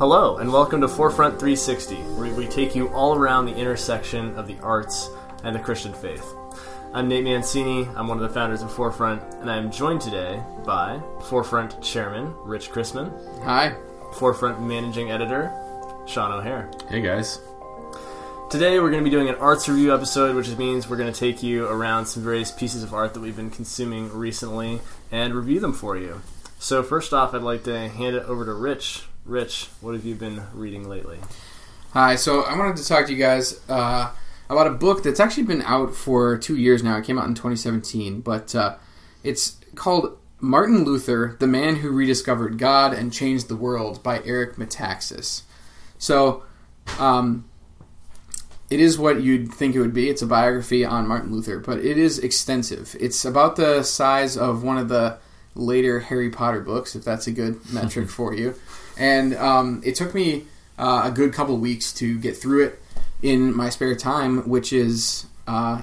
Hello, and welcome to Forefront 360, where we take you all around the intersection of the arts and the Christian faith. I'm Nate Mancini, I'm one of the founders of Forefront, and I am joined today by Forefront Chairman Rich Chrisman, Hi. Forefront Managing Editor Sean O'Hare. Hey guys. Today we're going to be doing an arts review episode, which means we're going to take you around some various pieces of art that we've been consuming recently and review them for you. So first off, I'd like to hand it over to Rich. Rich, what have you been reading lately? Hi. So I wanted to talk to you guys uh, about a book that's actually been out for two years now. It came out in 2017, but uh, it's called Martin Luther, the Man Who Rediscovered God and Changed the World by Eric Metaxas. So, um, it is what you'd think it would be. It's a biography on Martin Luther, but it is extensive. It's about the size of one of the later Harry Potter books, if that's a good metric for you. And um, it took me uh, a good couple weeks to get through it in my spare time, which is uh,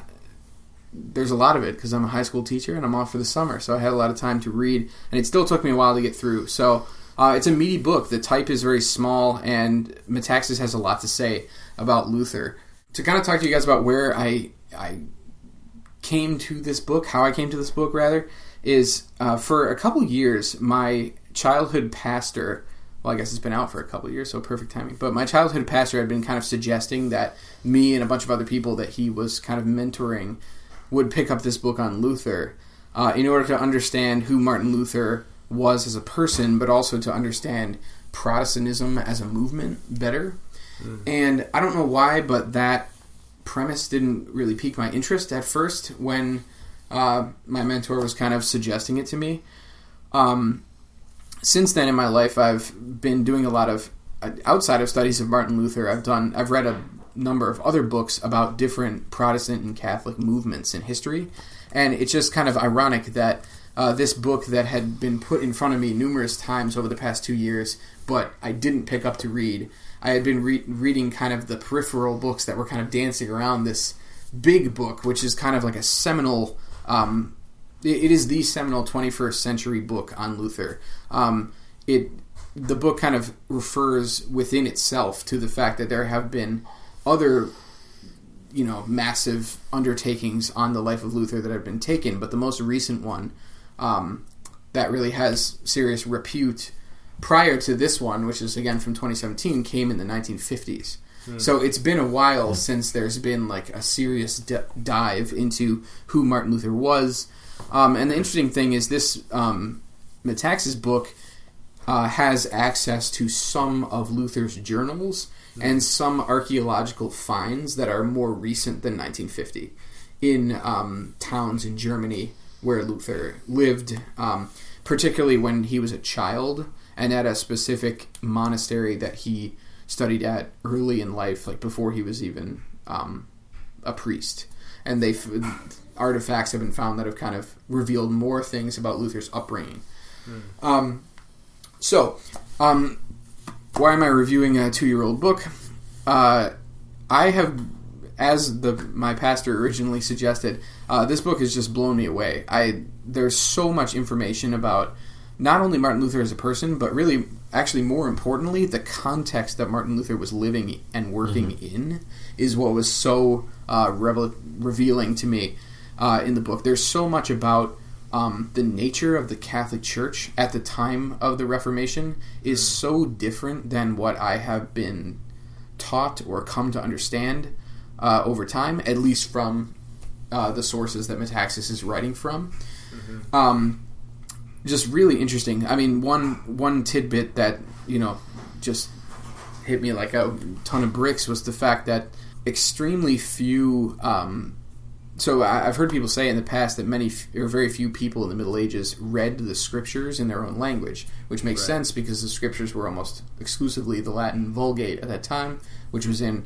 there's a lot of it because I'm a high school teacher and I'm off for the summer, so I had a lot of time to read, and it still took me a while to get through. So uh, it's a meaty book. The type is very small, and Metaxas has a lot to say about Luther. To kind of talk to you guys about where I I came to this book, how I came to this book rather, is uh, for a couple years my childhood pastor. Well, I guess it's been out for a couple years, so perfect timing. But my childhood pastor had been kind of suggesting that me and a bunch of other people that he was kind of mentoring would pick up this book on Luther uh, in order to understand who Martin Luther was as a person, but also to understand Protestantism as a movement better. And I don't know why, but that premise didn't really pique my interest at first when uh, my mentor was kind of suggesting it to me. Um, since then in my life, I've been doing a lot of outside of studies of Martin Luther. I've done, I've read a number of other books about different Protestant and Catholic movements in history, and it's just kind of ironic that uh, this book that had been put in front of me numerous times over the past two years, but I didn't pick up to read. I had been re- reading kind of the peripheral books that were kind of dancing around this big book, which is kind of like a seminal. Um, it, it is the seminal 21st century book on Luther. Um, it the book kind of refers within itself to the fact that there have been other you know massive undertakings on the life of Luther that have been taken, but the most recent one um, that really has serious repute prior to this one, which is again from 2017, came in the 1950s. So it's been a while since there's been like a serious d- dive into who Martin Luther was. Um, and the interesting thing is this um, Metaxas book uh, has access to some of Luther's journals and some archaeological finds that are more recent than 1950 in um, towns in Germany where Luther lived, um, particularly when he was a child and at a specific monastery that he studied at early in life, like before he was even um, a priest. And they artifacts have been found that have kind of revealed more things about Luther's upbringing. Um, so, um, why am I reviewing a two-year-old book? Uh, I have, as the my pastor originally suggested, uh, this book has just blown me away. I there's so much information about not only Martin Luther as a person, but really, actually, more importantly, the context that Martin Luther was living and working in is what was so uh, revel- revealing to me uh, in the book. There's so much about um, the nature of the Catholic Church at the time of the Reformation is so different than what I have been taught or come to understand uh, over time, at least from uh, the sources that Metaxas is writing from. Um, just really interesting. I mean, one one tidbit that you know just hit me like a ton of bricks was the fact that extremely few. Um, so I- I've heard people say in the past that many or very few people in the Middle Ages read the scriptures in their own language, which makes Right. sense because the scriptures were almost exclusively the Latin Vulgate at that time, which was in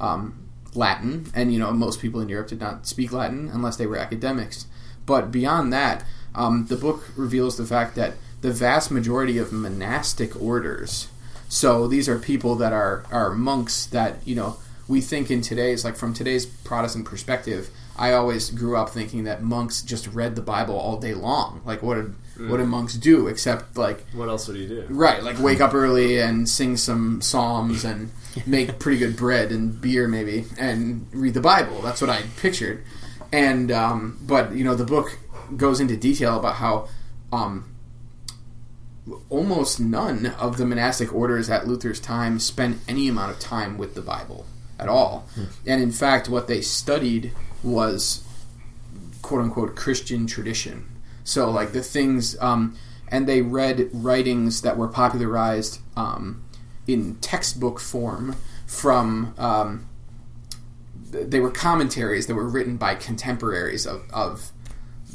um, Latin, and you know most people in Europe did not speak Latin unless they were academics. But beyond that, um, the book reveals the fact that the vast majority of monastic orders, so these are people that are are monks that you know we think in today's like from today's Protestant perspective, I always grew up thinking that monks just read the Bible all day long. Like what did what did monks do except like What else would you do? right, like wake up early and sing some psalms and make pretty good bread and beer maybe and read the Bible. That's what I pictured. And um, but you know the book goes into detail about how um, almost none of the monastic orders at Luther's time spent any amount of time with the Bible at all. And in fact, what they studied was quote unquote Christian tradition. So, like the things, um, and they read writings that were popularized um, in textbook form from. Um, they were commentaries that were written by contemporaries of, of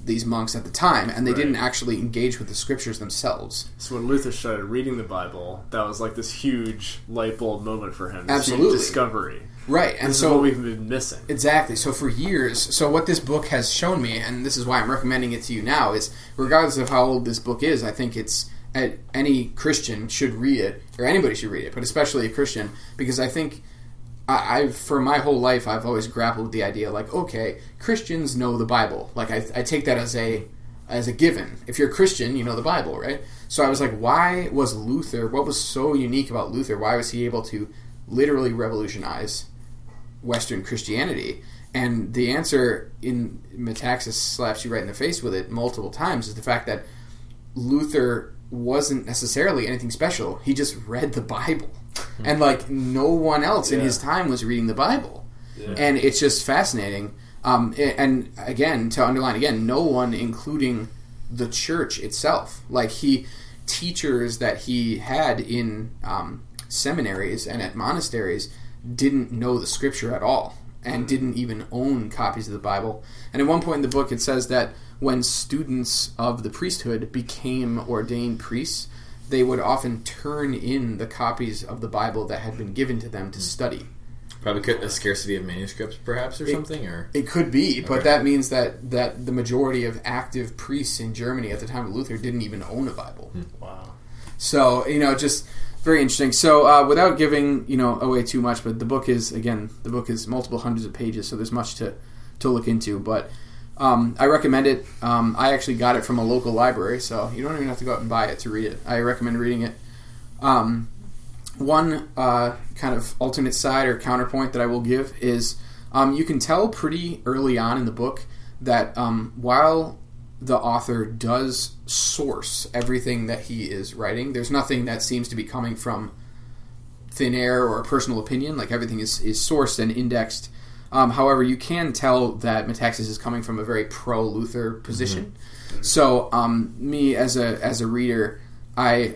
these monks at the time, and they Right. didn't actually engage with the scriptures themselves. So when Luther started reading the Bible, that was like this huge light bulb moment for him. Absolutely. discovery. Right, and This so is what we've been missing. Exactly. So for years, so what this book has shown me, and this is why I'm recommending it to you now, is regardless of how old this book is, I think it's any Christian should read it, or anybody should read it, but especially a Christian, because I think I, for my whole life I've always grappled with the idea like, okay, Christians know the Bible. Like I, I take that as a as a given. If you're a Christian, you know the Bible, right? So I was like, why was Luther? What was so unique about Luther? Why was he able to literally revolutionize Western Christianity? And the answer in Metaxas slaps you right in the face with it multiple times is the fact that Luther wasn't necessarily anything special. He just read the Bible. And like no one else in his time was reading the Bible. Yeah. And it's just fascinating. Um, and again, to underline again, no one, including the church itself, like he teachers that he had in um, seminaries and at monasteries didn't know the scripture at all and didn't even own copies of the Bible. And at one point in the book, it says that when students of the priesthood became ordained priests, they would often turn in the copies of the Bible that had been given to them to study. Probably could- a scarcity of manuscripts, perhaps, or something. Or It could be, but Okay. that means that that the majority of active priests in Germany at the time of Luther didn't even own a Bible. Wow. So you know, just very interesting. So uh, without giving you know away too much, but the book is again the book is multiple hundreds of pages, so there's much to to look into. But um, I recommend it. Um, I actually got it from a local library, so you don't even have to go out and buy it to read it. I recommend reading it. Um, one uh, kind of alternate side or counterpoint that I will give is um, you can tell pretty early on in the book that um, while the author does source everything that he is writing, there's nothing that seems to be coming from thin air or a personal opinion. Like everything is, is sourced and indexed. Um, however, you can tell that Metaxas is coming from a very pro Luther position. So, um, me as a as a reader, I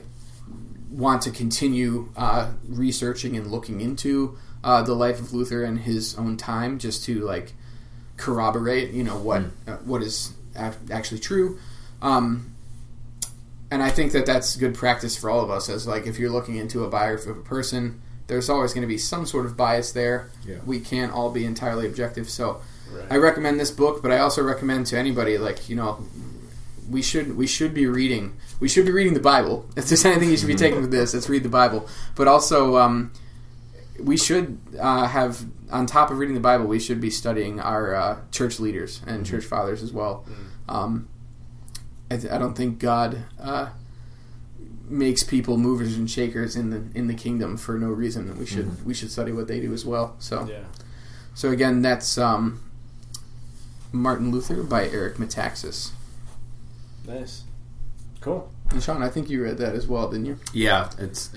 want to continue uh, researching and looking into uh, the life of Luther and his own time, just to like corroborate, you know, what uh, what is ac- actually true. Um, and I think that that's good practice for all of us. As like, if you're looking into a biography of a person, there's always going to be some sort of bias there. Yeah. We can't all be entirely objective. So, Right. I recommend this book, but I also recommend to anybody like you know we should we should be reading we should be reading the Bible. If there's anything you should be taking with this, let's read the Bible. But also, um, we should uh, have on top of reading the Bible, we should be studying our uh, church leaders and church fathers as well. Um, I, th- I don't think God uh, makes people movers and shakers in the in the kingdom for no reason. We should we should study what they do as well. So Yeah. so again, that's um, Martin Luther by Eric Metaxas. Nice. Cool. And Sean, I think you read that as well, didn't you? yeah, it's.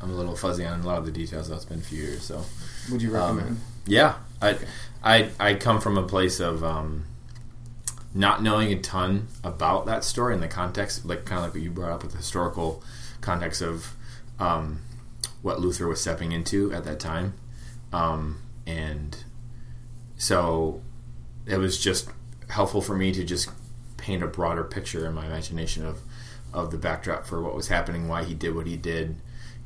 I'm a little fuzzy on a lot of the details. Though it's been a few years, so Would you Um, recommend? yeah. I, I, I come from a place of um, not knowing a ton about that story in the context, like kind of like what you brought up with the historical context of um, what Luther was stepping into at that time, um, and so it was just helpful for me to just paint a broader picture in my imagination of of the backdrop for what was happening, why he did what he did,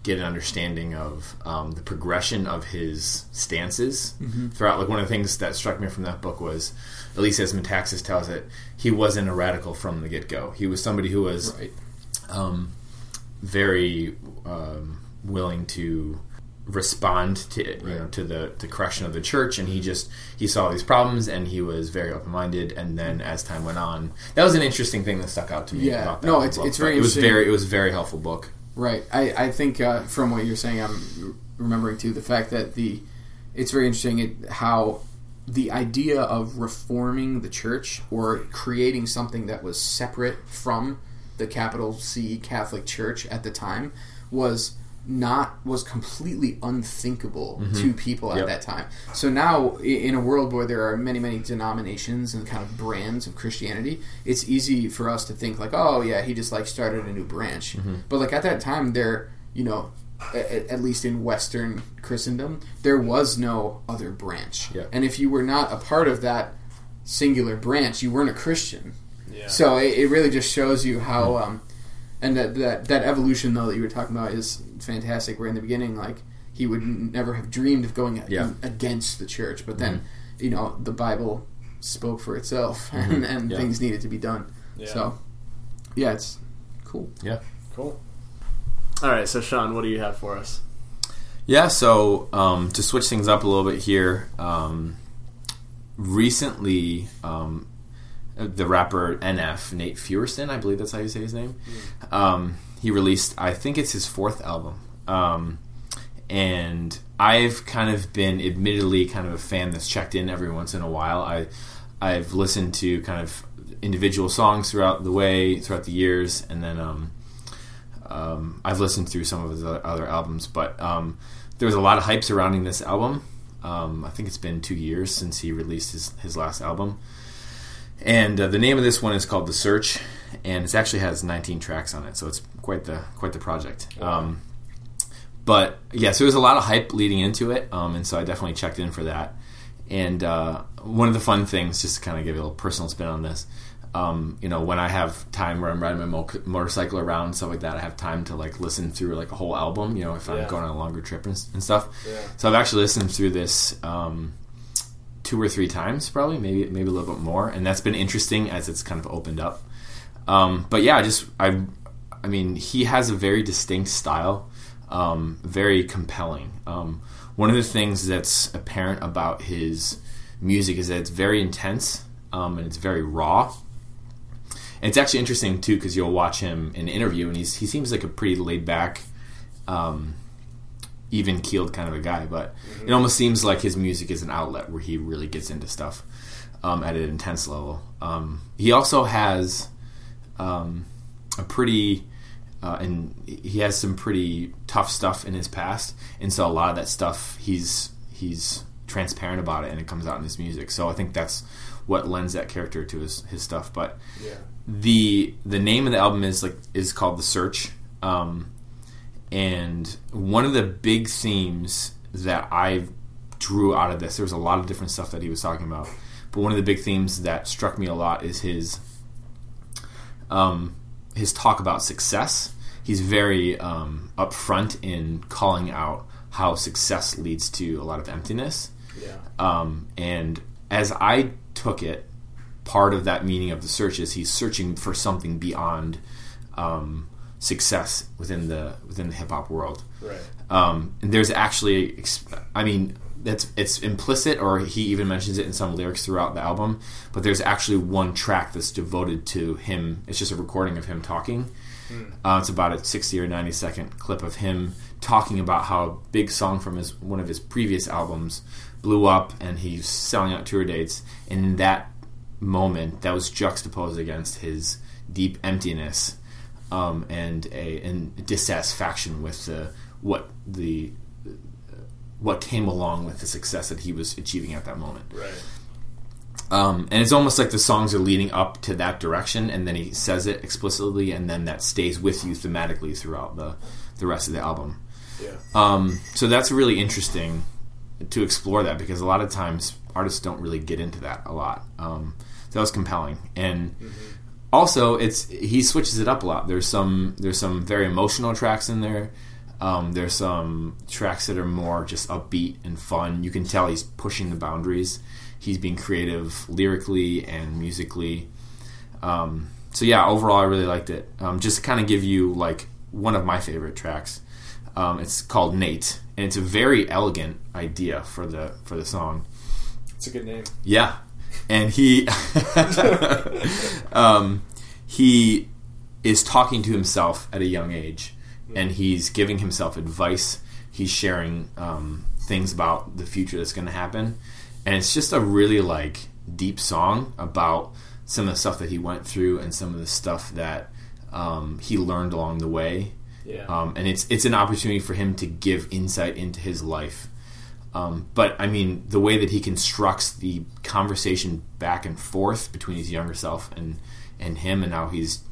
get an understanding of um, the progression of his stances throughout. Like one of the things that struck me from that book was, at least as Metaxas tells it, he wasn't a radical from the get go. He was somebody who was Right. um, very um, willing to respond to you know to the the correction of the church and he just he saw these problems and he was very open-minded and then as time went on that was an interesting thing that stuck out to me Yeah. about that No, it's- book. it's very it was very it was a very helpful book Right. I, I think uh, from what you're saying, I'm remembering too the fact that the it's very interesting how the idea of reforming the church or creating something that was separate from the capital C Catholic Church at the time was not was completely unthinkable to mm-hmm. people at Yep. that time. So now in a world where there are many many denominations and kind of brands of Christianity, it's easy for us to think like, oh yeah, he just like started a new branch. Mm-hmm. But like at that time, there, you know, at, at least in Western Christendom, there was no other branch. Yeah. And if you were not a part of that singular branch, you weren't a Christian. Yeah. So it, it really just shows you how, mm-hmm. um, and that, that that evolution though that you were talking about is fantastic. Where in the beginning, like he would n- never have dreamed of going Yeah. Mm-hmm. against the church, but then you know the Bible spoke for itself, and, and Yeah. things needed to be done. Yeah. So yeah, it's cool. yeah Cool. All right, so Sean, what do you have for us? Yeah, so um, to switch things up a little bit here, um, recently um, the rapper NF, Nate Feuerson, I believe that's how you say his name, um, he released, I think it's his fourth album. Um, and I've kind of been admittedly kind of a fan that's checked in every once in a while. I, I've listened to kind of individual songs throughout the way, throughout the years, and then um, um, I've listened through some of his other, other albums, but um, there was a lot of hype surrounding this album. Um, I think it's been two years since he released his, his last album. And uh, the name of this one is called The Search, and it actually has 19 tracks on it, so it's quite the quite the project. Um, but yeah, so there was a lot of hype leading into it, um, and so I definitely checked in for that. And uh, one of the fun things, just to kind of give you a little personal spin on this, um, you know, when I have time where I'm riding my mo- motorcycle around and stuff like that, I have time to like listen through like a whole album. You know, if Yeah. I'm going on a longer trip and, and stuff. Yeah. So I've actually listened through this um, two or three times, probably maybe maybe a little bit more, and that's been interesting as it's kind of opened up. Um, but yeah, just I, I mean, he has a very distinct style, um, very compelling. Um, one of the things that's apparent about his music is that it's very intense um, and it's very raw. And it's actually interesting too because you'll watch him in an interview and he's he seems like a pretty laid back, um, even keeled kind of a guy. But it almost seems like his music is an outlet where he really gets into stuff um, at an intense level. Um, he also has um, a pretty uh, and he has some pretty tough stuff in his past, and so a lot of that stuff he's he's transparent about it, and it comes out in his music. So I think that's what lends that character to his his stuff. But Yeah. the the name of the album is like is called The Search, um, and one of the big themes that I drew out of this, there was a lot of different stuff that he was talking about, but one of the big themes that struck me a lot is his um, his talk about success. He's very um, upfront in calling out how success leads to a lot of emptiness. Yeah. Um, and as I took it, part of that meaning of the search is he's searching for something beyond um, success within the within the hip hop world. Right. Um, and there's actually, I mean, that's it's implicit, or he even mentions it in some lyrics throughout the album. But there's actually one track that's devoted to him. It's just a recording of him talking. Uh, it's about a 60 or 90 second clip of him talking about how a big song from his one of his previous albums blew up, and he's selling out tour dates. And in that moment, that was juxtaposed against his deep emptiness um, and a and dissatisfaction with the what the what came along with the success that he was achieving at that moment. Right. Um, and it's almost like the songs are leading up to that direction, and then he says it explicitly, and then that stays with you thematically throughout the the rest of the album. Yeah. Um, so that's really interesting to explore that because a lot of times artists don't really get into that a lot. Um, so that was compelling, and also it's he switches it up a lot. There's some there's some very emotional tracks in there. Um, there's some tracks that are more just upbeat and fun. You can tell he's pushing the boundaries. He's being creative lyrically and musically. Um, so yeah, overall, I really liked it. Um, just to kind of give you like one of my favorite tracks. Um, it's called Nate, and it's a very elegant idea for the for the song. It's a good name. Yeah, and he um, he is talking to himself at a young age, and he's giving himself advice. He's sharing um, things about the future that's going to happen, and it's just a really like deep song about some of the stuff that he went through and some of the stuff that um, he learned along the way. Yeah. Um, and it's it's an opportunity for him to give insight into his life. Um, but I mean, the way that he constructs the conversation back and forth between his younger self and and him, and how he's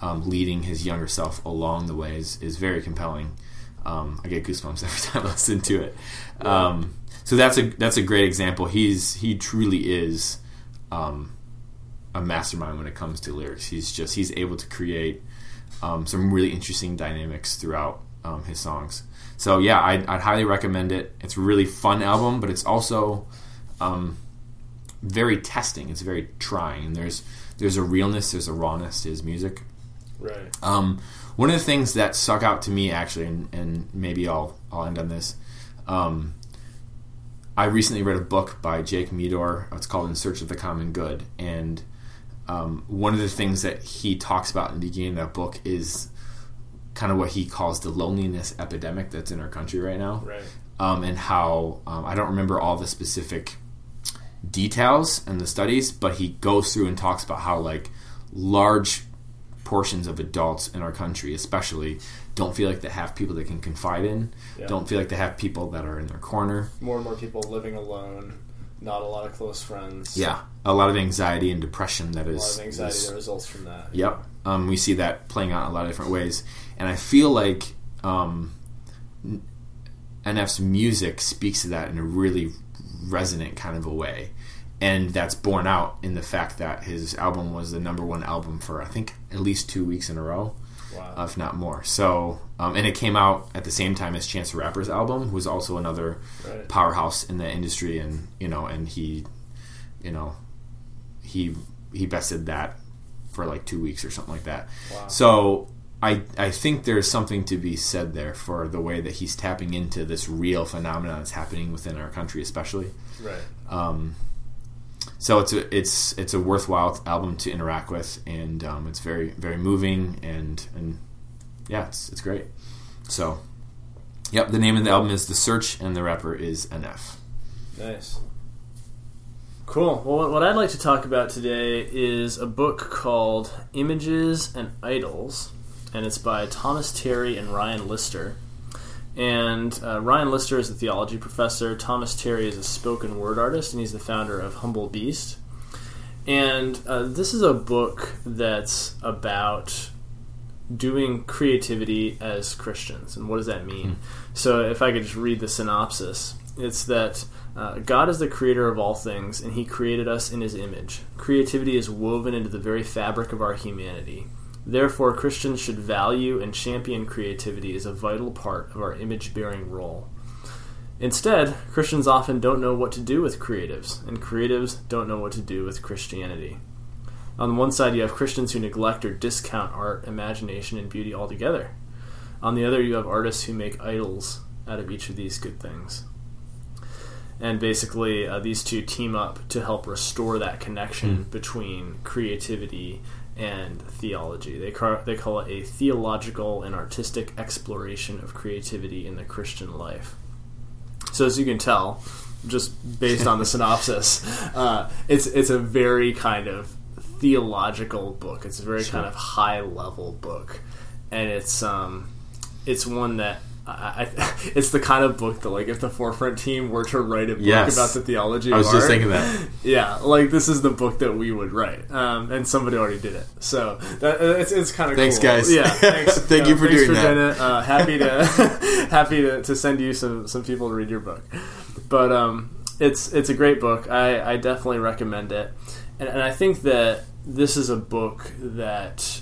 um, leading his younger self along the way is, is very compelling. Um, I get goosebumps every time I listen to it. Um, so that's a that's a great example. He's he truly is um, a mastermind when it comes to lyrics. He's just he's able to create um, some really interesting dynamics throughout his songs. So yeah, I'd, I'd highly recommend it. It's a really fun album, but it's also um, very testing. It's very trying. And there's there's a realness, there's a rawness to his music. Right. Um, one of the things that stuck out to me actually, and, and maybe I'll I'll end on this. Um, I recently read a book by Jake Meador. It's called In Search of the Common Good, and um, one of the things that he talks about in the beginning of that book is kind of what he calls the loneliness epidemic that's in our country right now, Right. um, and how um, I don't remember all the specific details and the studies, but he goes through and talks about how like large portions of adults in our country, especially, don't feel like they have people they can confide in, Yeah. don't feel like they have people that are in their corner. More and more people living alone. Not a lot of close friends. Yeah, a lot of anxiety and depression that A is. lot of anxiety is- that results from that. Yep. Um, we see that playing out in a lot of different ways. And I feel like um, NF's music speaks to that in a really resonant kind of a way. And that's borne out in the fact that his album was the number one album for, I think, at least two weeks in a row, Wow. if not more. So, um, and it came out at the same time as Chance the Rapper's album, was also another Right. powerhouse in the industry. And, you know, and he, you know, he, he bested that for like two weeks or something like that. Wow. So I I think there's something to be said there for the way that he's tapping into this real phenomenon that's happening within our country, especially. Right. Um, so it's a it's it's a worthwhile album to interact with, and um, it's very very moving and and yeah, it's it's great. So, yep, the name of the album is The Search, and the rapper is NF. Nice. Cool. Well, what- what I'd like to talk about today is a book called Images and Idols, and it's by Thomas Terry and Ryan Lister. And uh, Ryan Lister is a theology professor. Thomas Terry is a spoken word artist, and he's the founder of Humble Beast. And uh, this is a book that's about doing creativity as Christians. And what does that mean? So, if I could just read the synopsis, it's that uh, God is the creator of all things, and He created us in His image. Creativity is woven into the very fabric of our humanity. Therefore, Christians should value and champion creativity as a vital part of our image bearing role. Instead, Christians often don't know what to do with creatives, and creatives don't know what to do with Christianity. On one side, you have Christians who neglect or discount art, imagination, and beauty altogether. On the other, you have artists who make idols out of each of these good things. And basically, uh, these two team up to help restore that connection between creativity and theology. They, car- they call it a theological and artistic exploration of creativity in the Christian life. So, as you can tell, just based on the synopsis, uh, it's it's a very kind of theological book. It's a very kind of high level book, and it's um, it's one that I, it's the kind of book that like if the forefront team were to write a book Yes. about the theology, I was just thinking that. yeah, like this is the book that we would write, um, and somebody already did it. So that, uh, it's, it's kind of Thanks, cool. guys. Yeah, thanks. Thank you for thanks doing that. doing it. Uh, happy to happy to, to send you some some people to read your book, but um, it's it's a great book. I, I definitely recommend it, and, and I think that this is a book that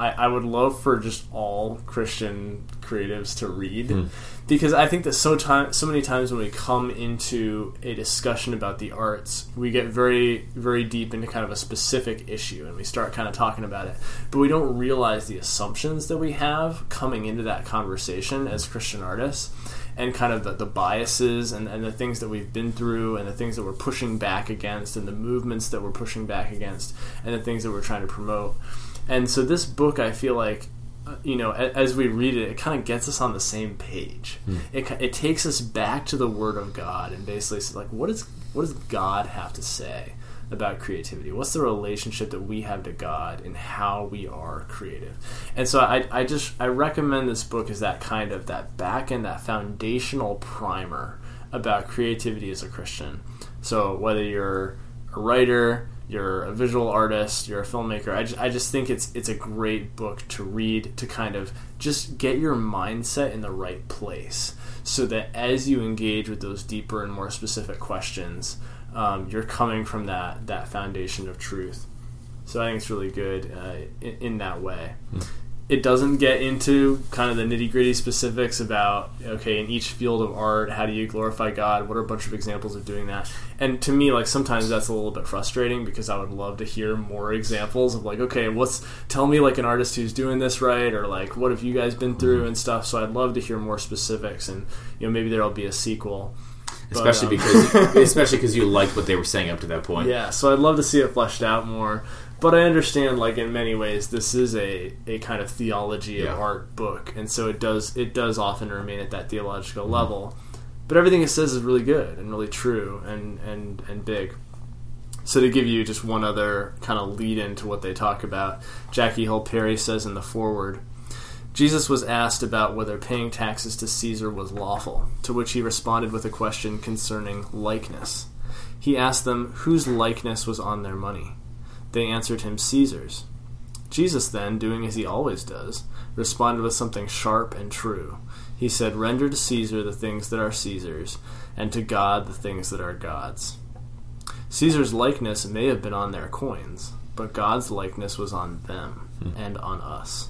I, I would love for just all Christian creatives to read Hmm. because I think that so time so many times when we come into a discussion about the arts, we get very very deep into kind of a specific issue and we start kind of talking about it, but we don't realize the assumptions that we have coming into that conversation as Christian artists and kind of the, the biases and, and the things that we've been through and the things that we're pushing back against and the movements that we're pushing back against and the things that we're trying to promote. And so this book, I feel like, uh, you know, as we read it, it kind of gets us on the same page. It, it takes us back to the Word of God and basically says, like, what is what does God have to say about creativity? What's the relationship that we have to God and how we are creative? And so I, I just I recommend this book as that kind of that back end, that foundational primer about creativity as a Christian. So whether you're a writer, you're a visual artist, you're a filmmaker, I just, I just think it's it's a great book to read to kind of just get your mindset in the right place so that as you engage with those deeper and more specific questions, um, you're coming from that that foundation of truth. So I think it's really good uh, in, in that way. It doesn't get into kind of the nitty gritty specifics about okay in each field of art how do you glorify God? What are a bunch of examples of doing that? And to me, like sometimes that's a little bit frustrating because I would love to hear more examples of like okay, what's tell me like an artist who's doing this right or like what have you guys been through and stuff. So I'd love to hear more specifics and you know maybe there'll be a sequel. But, especially um, because especially because you liked what they were saying up to that point. Yeah, so I'd love to see it fleshed out more. But I understand, like in many ways, this is a, a kind of theology Yeah. of art book, and so it does it does often remain at that theological Mm-hmm. level. But everything it says is really good and really true and and and big. So to give you just one other kind of lead into what they talk about, Jackie Hill Perry says in the foreword. Jesus was asked about whether paying taxes to Caesar was lawful, to which he responded with a question concerning likeness. He asked them whose likeness was on their money. They answered him Caesar's. Jesus then, doing as he always does, responded with something sharp and true. He said, Render to Caesar the things that are Caesar's, and to God the things that are God's. Caesar's likeness may have been on their coins, but God's likeness was on them hmm. and on us.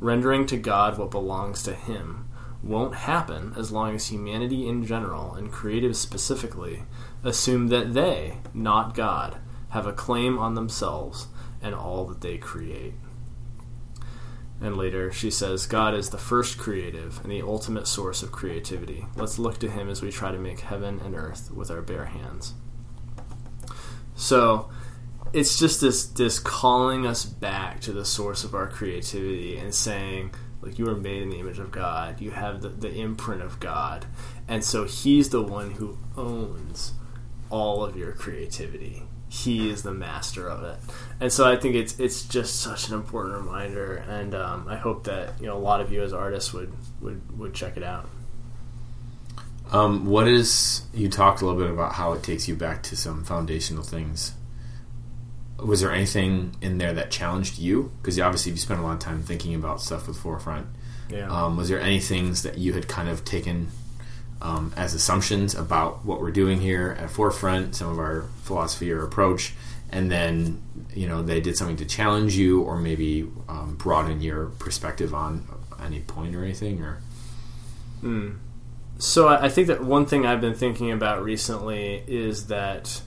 Rendering to God what belongs to Him won't happen as long as humanity in general, and creatives specifically, assume that they, not God, have a claim on themselves and all that they create. And later she says, God is the first creative and the ultimate source of creativity. Let's look to Him as we try to make heaven and earth with our bare hands. So it's just this this calling us back to the source of our creativity and saying, like you are made in the image of God, you have the, the imprint of God, and so He's the one who owns all of your creativity. He is the master of it, and so I think it's it's just such an important reminder, and um, I hope that you know a lot of you as artists would would would check it out. Um, what is you talked a little bit about how it takes you back to some foundational things. Was there anything in there that challenged you? Because obviously you spent a lot of time thinking about stuff with Forefront. Yeah. Um, was there any things that you had kind of taken um, as assumptions about what we're doing here at Forefront, some of our philosophy or approach, and then you know they did something to challenge you or maybe um, broaden your perspective on any point or anything? Or Mm. So I I think that one thing I've been thinking about recently is that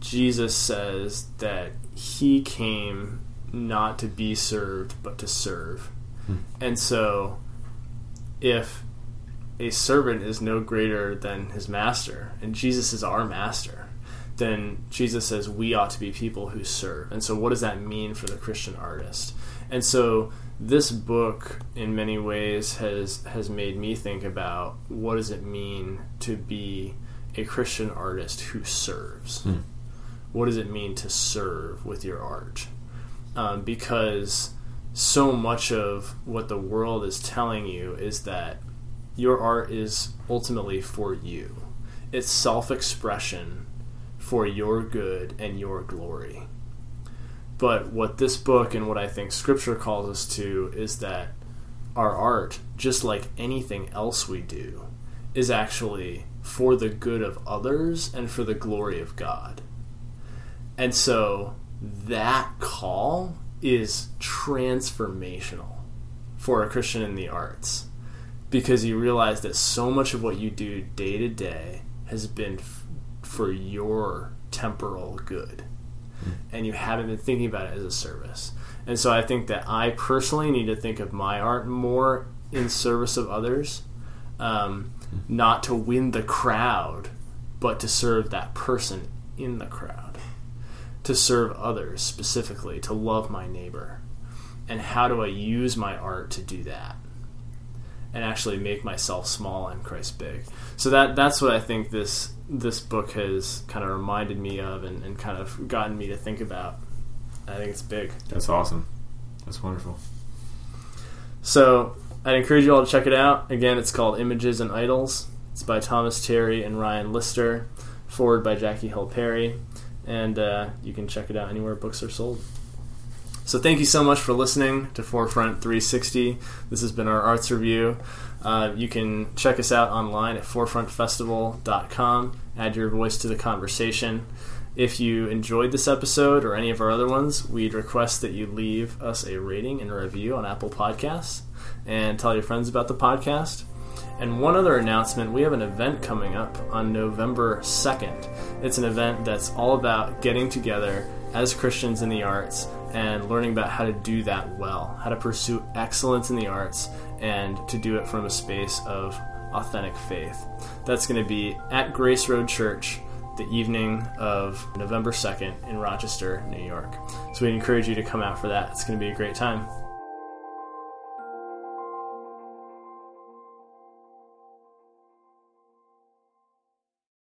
Jesus says that he came not to be served but to serve. And so if a servant is no greater than his master and Jesus is our master, then Jesus says we ought to be people who serve. And so what does that mean for the Christian artist? And so this book in many ways has has made me think about what does it mean to be a Christian artist who serves. What does it mean to serve with your art? Um, because so much of what the world is telling you is that your art is ultimately for you. It's self-expression for your good and your glory. But what this book and what I think scripture calls us to is that our art, just like anything else we do, is actually for the good of others and for the glory of God. And so that call is transformational for a Christian in the arts because you realize that so much of what you do day to day has been f- for your temporal good and you haven't been thinking about it as a service. And so I think that I personally need to think of my art more in service of others, um, not to win the crowd, but to serve that person in the crowd, to serve others specifically, to love my neighbor. And how do I use my art to do that? And actually make myself small and Christ big. So that that's what I think this this book has kind of reminded me of and, and kind of gotten me to think about. I think it's big. That's awesome. That's wonderful. So I'd encourage you all to check it out. Again, it's called Images and Idols. It's by Thomas Terry and Ryan Lister, foreword by Jackie Hill Perry, and uh, you can check it out anywhere books are sold. So thank you so much for listening to Forefront 360. This has been our arts review. Uh, you can check us out online at forefrontfestival.com. Add your voice to the conversation. If you enjoyed this episode or any of our other ones, we'd request that you leave us a rating and a review on Apple Podcasts and tell your friends about the podcast. And one other announcement we have an event coming up on November 2nd. It's an event that's all about getting together as Christians in the arts and learning about how to do that well, how to pursue excellence in the arts, and to do it from a space of authentic faith. That's going to be at Grace Road Church the evening of November 2nd in Rochester, New York. So we encourage you to come out for that. It's going to be a great time.